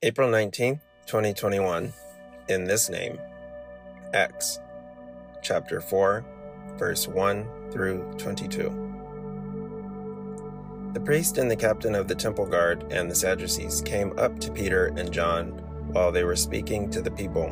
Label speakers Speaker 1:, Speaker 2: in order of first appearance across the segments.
Speaker 1: April 19th, 2021, in this name, Acts, chapter 4, verse 1 through 22. The priest and the captain of the temple guard and the Sadducees came up to Peter and John while they were speaking to the people.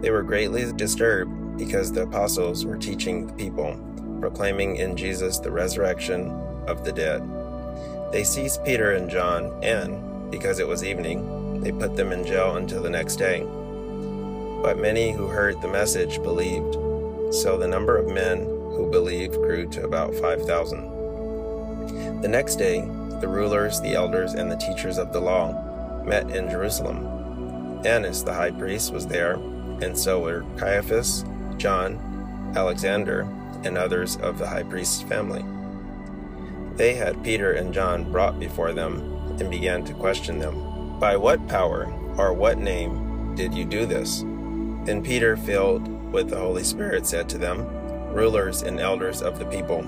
Speaker 1: They were greatly disturbed because the apostles were teaching the people, proclaiming in Jesus the resurrection of the dead. They seized Peter and John, and, because it was evening, they put them in jail until the next day. But many who heard the message believed, so the number of men who believed grew to about 5,000. The next day, the rulers, the elders, and the teachers of the law met in Jerusalem. Annas the high priest was there, and so were Caiaphas, John, Alexander, and others of the high priest's family. They had Peter and John brought before them and began to question them. By what power or what name did you do this? Then Peter, filled with the Holy Spirit, said to them, Rulers and elders of the people,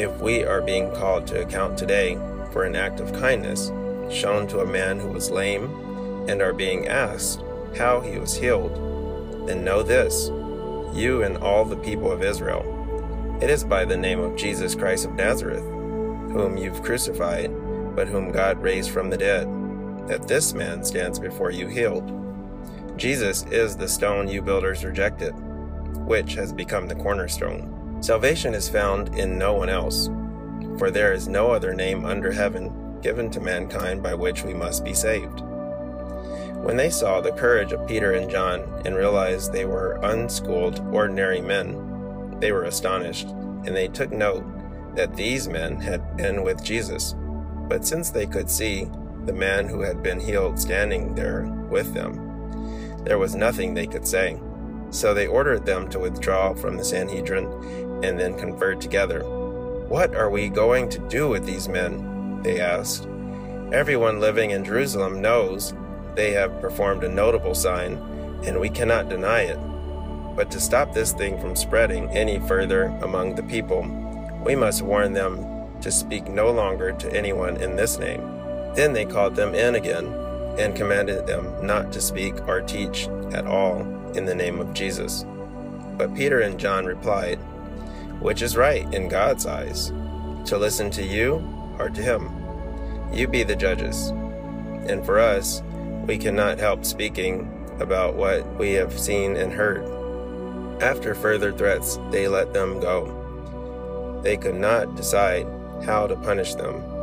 Speaker 1: if we are being called to account today for an act of kindness shown to a man who was lame, and are being asked how he was healed, then know this, you and all the people of Israel, it is by the name of Jesus Christ of Nazareth, whom you've crucified, but whom God raised from the dead that this man stands before you healed. Jesus is the stone you builders rejected, which has become the cornerstone. Salvation is found in no one else, for there is no other name under heaven given to mankind by which we must be saved. When they saw the courage of Peter and John and realized they were unschooled, ordinary men, they were astonished, and they took note that these men had been with Jesus. But since they could see the man who had been healed standing there with them. There was nothing they could say. So they ordered them to withdraw from the Sanhedrin and then conferred together. What are we going to do with these men? They asked. Everyone living in Jerusalem knows they have performed a notable sign, and we cannot deny it. But to stop this thing from spreading any further among the people, we must warn them to speak no longer to anyone in this name. Then they called them in again and commanded them not to speak or teach at all in the name of Jesus. But Peter and John replied, Which is right in God's eyes, to listen to you or to him? You be the judges. And for us, we cannot help speaking about what we have seen and heard. After further threats, they let them go. They could not decide how to punish them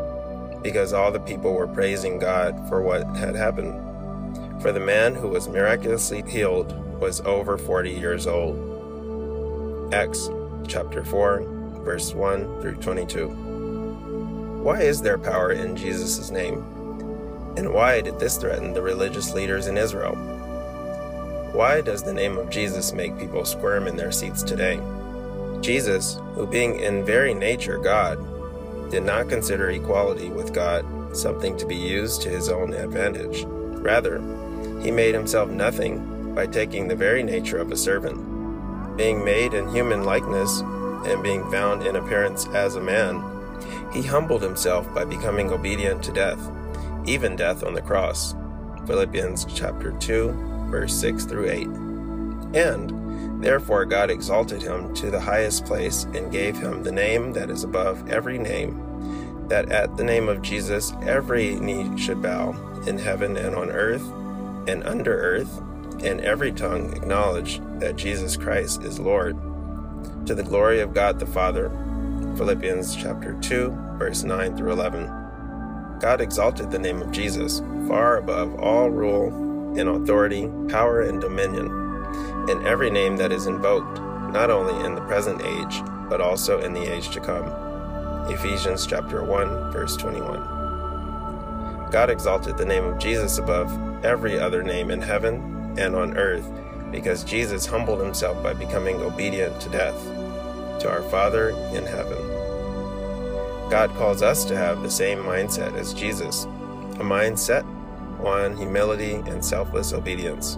Speaker 1: because all the people were praising God for what had happened. For the man who was miraculously healed was over 40 years old. Acts chapter 4, verse 1 through 22. Why is there power in Jesus' name? And why did this threaten the religious leaders in Israel? Why does the name of Jesus make people squirm in their seats today? Jesus, who being in very nature God, did not consider equality with God something to be used to his own advantage. Rather, he made himself nothing by taking the very nature of a servant. Being made in human likeness and being found in appearance as a man, he humbled himself by becoming obedient to death, even death on the cross. Philippians chapter 2, verse 6 through 8. And Therefore, God exalted him to the highest place and gave him the name that is above every name, that at the name of Jesus every knee should bow, in heaven and on earth and under earth, and every tongue acknowledge that Jesus Christ is Lord, to the glory of God the Father. Philippians chapter 2, verse 9 through 11. God exalted the name of Jesus far above all rule and authority, power and dominion in every name that is invoked, not only in the present age, but also in the age to come. Ephesians chapter 1, verse 21. God exalted the name of Jesus above every other name in heaven and on earth, because Jesus humbled himself by becoming obedient to death, to our Father in heaven. God calls us to have the same mindset as Jesus, a mindset on humility and selfless obedience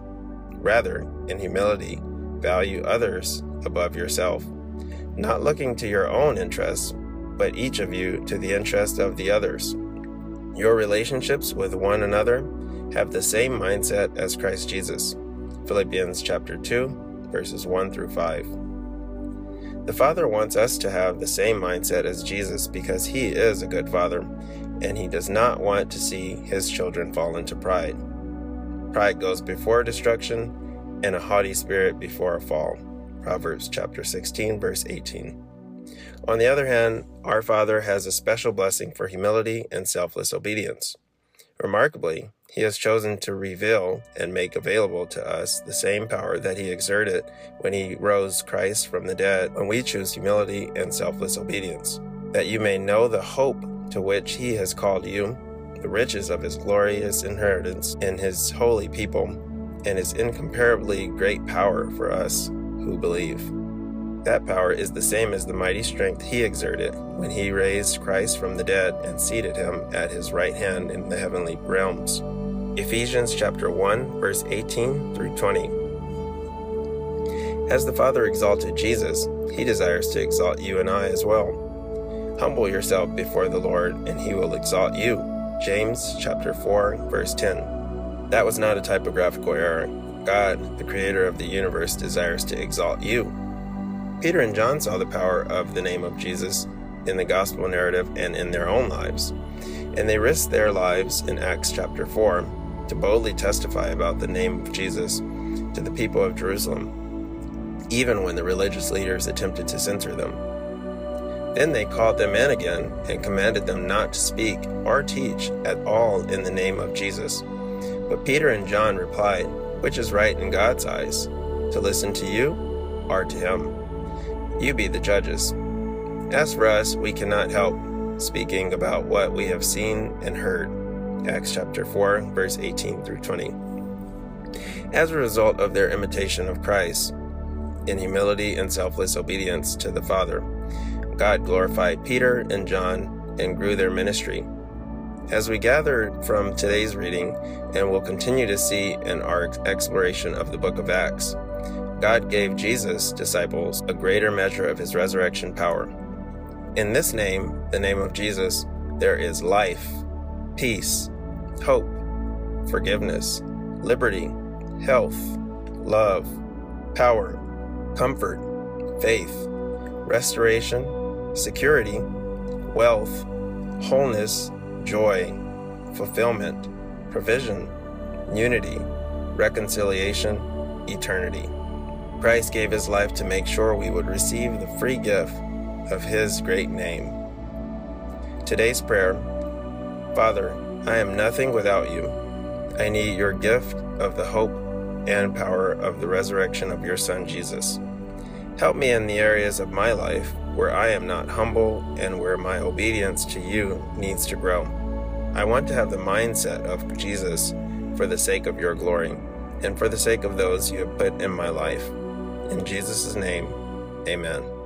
Speaker 1: Rather, in humility, value others above yourself, not looking to your own interests, but each of you to the interest of the others. Your relationships with one another have the same mindset as Christ Jesus. Philippians chapter 2, verses 1 through 5. The Father wants us to have the same mindset as Jesus because he is a good father, and he does not want to see his children fall into pride. Pride goes before destruction, and a haughty spirit before a fall. Proverbs chapter 16, verse 18. On the other hand, our Father has a special blessing for humility and selfless obedience. Remarkably, he has chosen to reveal and make available to us the same power that he exerted when he rose Christ from the dead when we choose humility and selfless obedience, that you may know the hope to which he has called you, the riches of his glorious inheritance in his holy people, and his incomparably great power for us who believe. That power is the same as the mighty strength he exerted when he raised Christ from the dead and seated him at his right hand in the heavenly realms. Ephesians chapter 1 verse 18 through 20. As the Father exalted Jesus, he desires to exalt you and I as well. Humble yourself before the Lord and he will exalt you. James chapter 4 verse 10. That was not a typographical error. God, the creator of the universe, desires to exalt you. Peter and John saw the power of the name of Jesus in the gospel narrative and in their own lives. And they risked their lives in Acts chapter 4 to boldly testify about the name of Jesus to the people of Jerusalem, even when the religious leaders attempted to censor them. Then they called them in again and commanded them not to speak or teach at all in the name of Jesus. But Peter and John replied, Which is right in God's eyes, to listen to you or to him? You be the judges. As for us, we cannot help speaking about what we have seen and heard. Acts chapter 4, verse 18 through 20. As a result of their imitation of Christ, in humility and selfless obedience to the Father, God glorified Peter and John and grew their ministry. As we gather from today's reading and will continue to see in our exploration of the book of Acts, God gave Jesus' disciples a greater measure of his resurrection power. In this name, the name of Jesus, there is life, peace, hope, forgiveness, liberty, health, love, power, comfort, faith, restoration, security, wealth, wholeness, joy, fulfillment, provision, unity, reconciliation, eternity. Christ gave his life to make sure we would receive the free gift of his great name. Today's prayer Father, I am nothing without you. I need your gift of the hope and power of the resurrection of your Son Jesus. Help me in the areas of my life where I am not humble and where my obedience to you needs to grow. I want to have the mindset of Jesus for the sake of your glory and for the sake of those you have put in my life. In Jesus' name, amen.